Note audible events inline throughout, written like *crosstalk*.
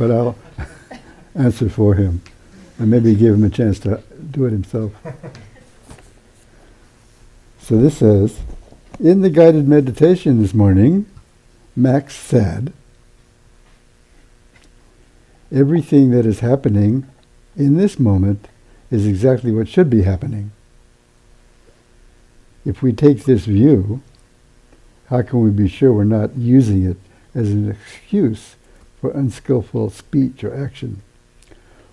but I'll answer for him and maybe give him a chance to do it himself. So this says, in the guided meditation this morning, Max said, everything that is happening in this moment is exactly what should be happening. If we take this view, how can we be sure we're not using it as an excuse for unskillful speech or action,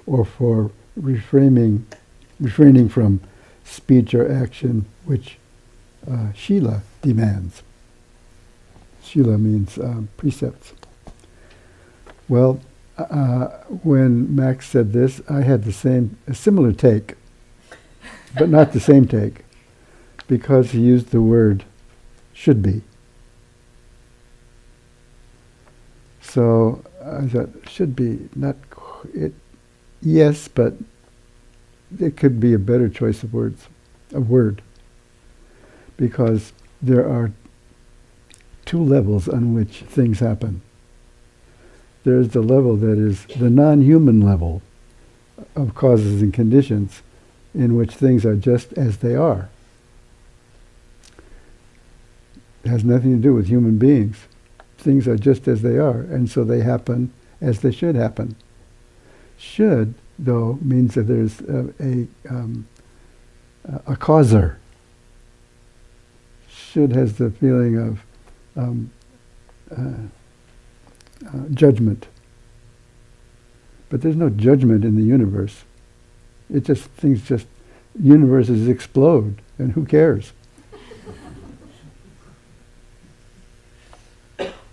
or for reframing, refraining from speech or action which uh, Shila demands? Shila means um, precepts. Well, uh, when Max said this, I had the same, a similar take, but not the same take, because he used the word should be. So I thought should be not it. Yes, but it could be a better choice of words, a word, because there are two levels on which things happen there's the level that is the non-human level of causes and conditions in which things are just as they are. It has nothing to do with human beings. Things are just as they are, and so they happen as they should happen. Should, though, means that there's a, a, um, a causer. Should has the feeling of um, uh, uh, judgment. But there's no judgment in the universe. It just things just universes explode, and who cares?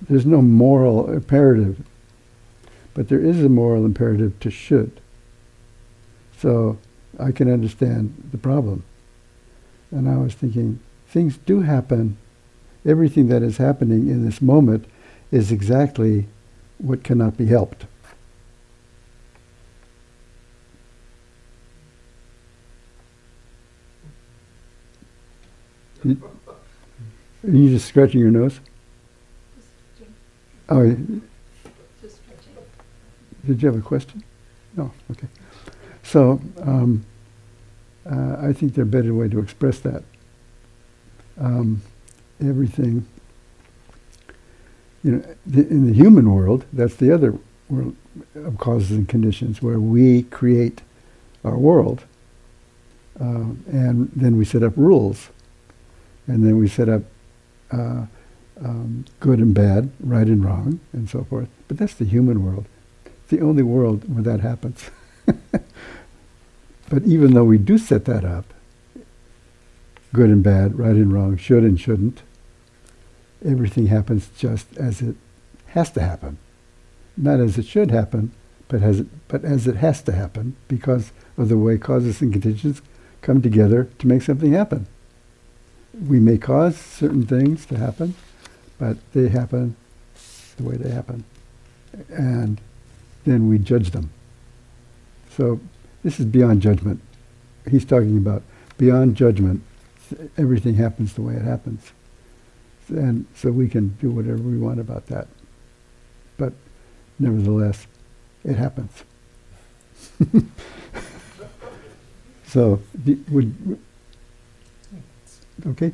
There's no moral imperative, but there is a moral imperative to should. So I can understand the problem. And I was thinking, things do happen. Everything that is happening in this moment is exactly what cannot be helped. Are you just scratching your nose? Oh, just did you have a question? No. Okay. So um, uh, I think there's a better way to express that. Um, everything you know, the, in the human world, that's the other world of causes and conditions where we create our world. Uh, and then we set up rules. And then we set up uh, um, good and bad, right and wrong, and so forth. But that's the human world. It's the only world where that happens. *laughs* but even though we do set that up, good and bad, right and wrong, should and shouldn't, everything happens just as it has to happen. Not as it should happen, but as it, but as it has to happen because of the way causes and conditions come together to make something happen. We may cause certain things to happen, but they happen the way they happen. And then we judge them. So this is beyond judgment. He's talking about beyond judgment, everything happens the way it happens and so we can do whatever we want about that. But nevertheless, it happens. *laughs* so would okay.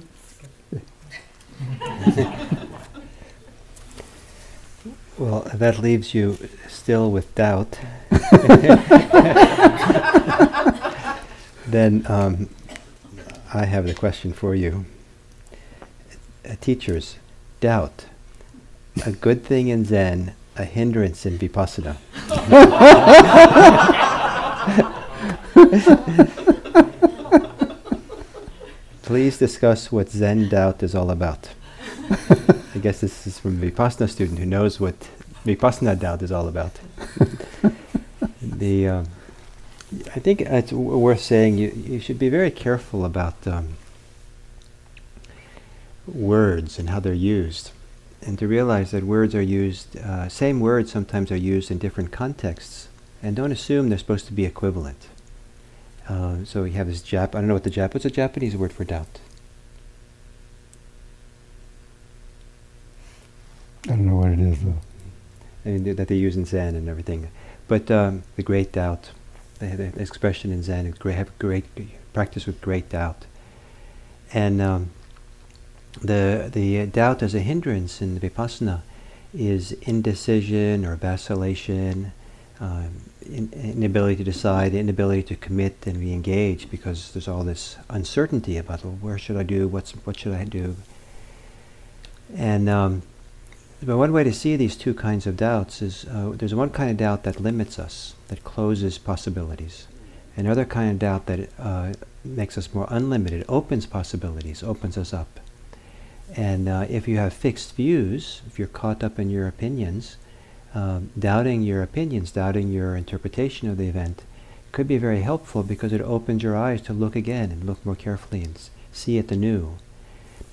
*laughs* well, that leaves you still with doubt. *laughs* then um, I have the question for you uh, teachers doubt a good thing in Zen, a hindrance in Vipassana. *laughs* Please discuss what Zen doubt is all about. *laughs* I guess this is from a Vipassana student who knows what Vipassana doubt is all about. *laughs* the, um, I think it's w- worth saying you, you should be very careful about um, words and how they're used. And to realize that words are used, uh, same words sometimes are used in different contexts. And don't assume they're supposed to be equivalent. Uh, so we have this Jap, I don't know what the Jap, what's a Japanese word for doubt? Don't know what it is though. Mean, that they use in Zen and everything. But um, the great doubt, the, expression in Zen, great, have great practice with great doubt, and um, the the doubt as a hindrance in vipassana is indecision or vacillation, um, in, inability to decide, inability to commit and re-engage because there's all this uncertainty about well, where should I do, what's what should I do, and um, but one way to see these two kinds of doubts is uh, there's one kind of doubt that limits us, that closes possibilities, another kind of doubt that uh, makes us more unlimited, opens possibilities, opens us up. And uh, if you have fixed views, if you're caught up in your opinions, um, doubting your opinions, doubting your interpretation of the event, could be very helpful because it opens your eyes to look again and look more carefully and see it anew.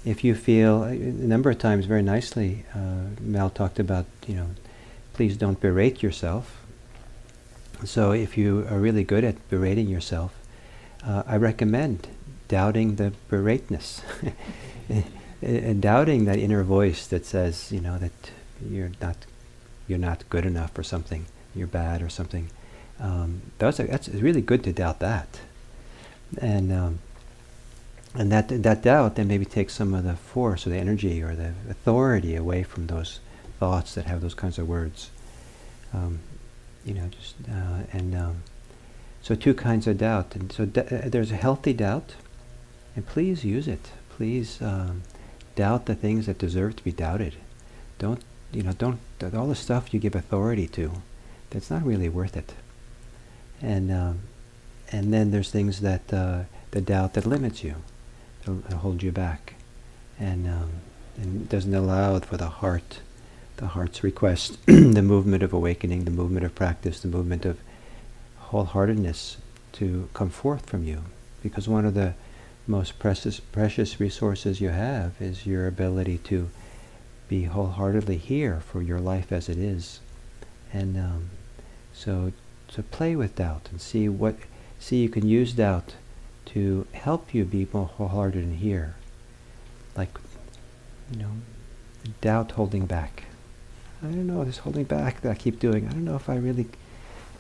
If you feel, a number of times very nicely, uh, Mel talked about, you know, please don't berate yourself. So if you are really good at berating yourself, uh, I recommend doubting the berateness. *laughs* and doubting that inner voice that says, you know, that you're not, you're not good enough or something, you're bad or something. Um, that's, a, that's really good to doubt that, and um, and that that doubt then maybe takes some of the force or the energy or the authority away from those thoughts that have those kinds of words. Um, you know, just uh, and um, so two kinds of doubt, and so uh, there's a healthy doubt, and please use it. Please um, doubt the things that deserve to be doubted. Don't you know? Don't all the stuff you give authority to. That's not really worth it. And um, and then there's things that uh, the doubt that limits you, that hold you back, and um, and doesn't allow for the heart, the heart's request, *clears throat* the movement of awakening, the movement of practice, the movement of wholeheartedness to come forth from you. Because one of the most precious, precious resources you have is your ability to be wholeheartedly here for your life as it is. And um, so to play with doubt and see what, see you can use doubt to help you be more wholehearted and here. Like, you know, doubt holding back. I don't know, this holding back that I keep doing, I don't know if I really,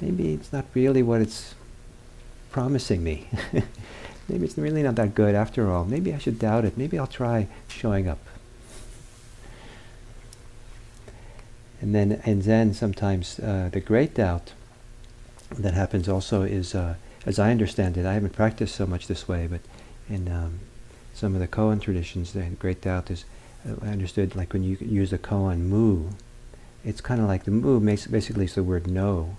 maybe it's not really what it's promising me. *laughs* maybe it's really not that good after all. Maybe I should doubt it. Maybe I'll try showing up. And then in Zen, sometimes uh, the great doubt that happens also is, uh, as I understand it, I haven't practiced so much this way, but in um, some of the koan traditions, the great doubt is, uh, I understood like when you use the koan mu, it's kind of like the mu basically is the word no.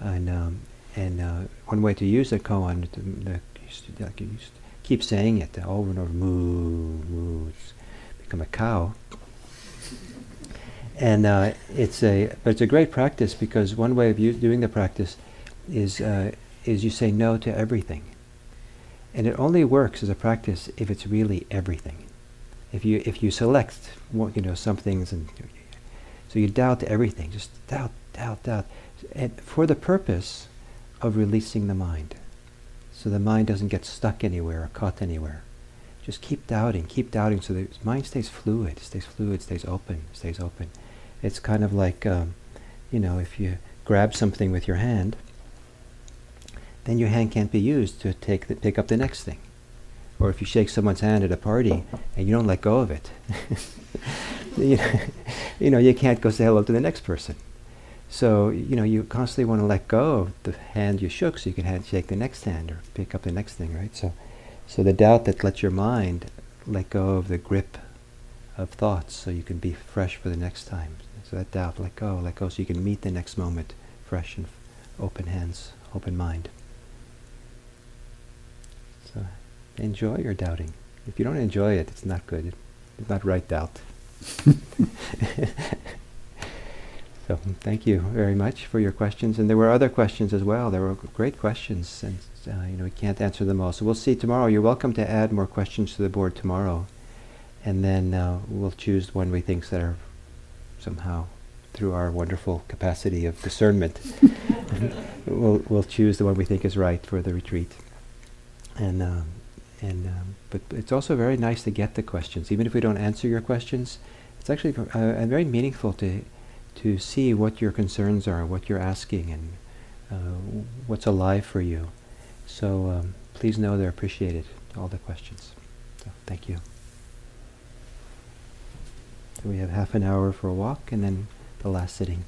And, um, and uh, one way to use the koan, the, the like you keep saying it over and over, mu moo, it's become a cow. And uh, it's a, but it's a great practice because one way of doing the practice is uh, is you say no to everything, and it only works as a practice if it's really everything. If you if you select, you know, some things, and so you doubt everything, just doubt, doubt, doubt, and for the purpose of releasing the mind. So the mind doesn't get stuck anywhere or caught anywhere. Just keep doubting, keep doubting so the mind stays fluid, stays fluid, stays open, stays open. It's kind of like, um, you know, if you grab something with your hand, then your hand can't be used to take the, pick up the next thing. Or if you shake someone's hand at a party and you don't let go of it, *laughs* you, know, *laughs* you know, you can't go say hello to the next person. So, you know, you constantly want to let go of the hand you shook so you can hand, shake the next hand or pick up the next thing, right? So, so the doubt that lets your mind let go of the grip of thoughts so you can be fresh for the next time. So that doubt, let go, let go so you can meet the next moment fresh and open hands, open mind. So enjoy your doubting. If you don't enjoy it, it's not good. It's not right doubt. *laughs* So thank you very much for your questions, and there were other questions as well. There were great questions, and uh, you know we can't answer them all. So we'll see tomorrow. You're welcome to add more questions to the board tomorrow, and then uh, we'll choose the one we think that are somehow through our wonderful capacity of discernment. *laughs* *laughs* we'll we'll choose the one we think is right for the retreat, and. Um, and um, but it's also very nice to get the questions, even if we don't answer your questions. It's actually uh, very meaningful to to see what your concerns are, what you're asking, and uh, what's alive for you. So um, please know they're appreciated, all the questions. So thank you. So we have half an hour for a walk and then the last sitting.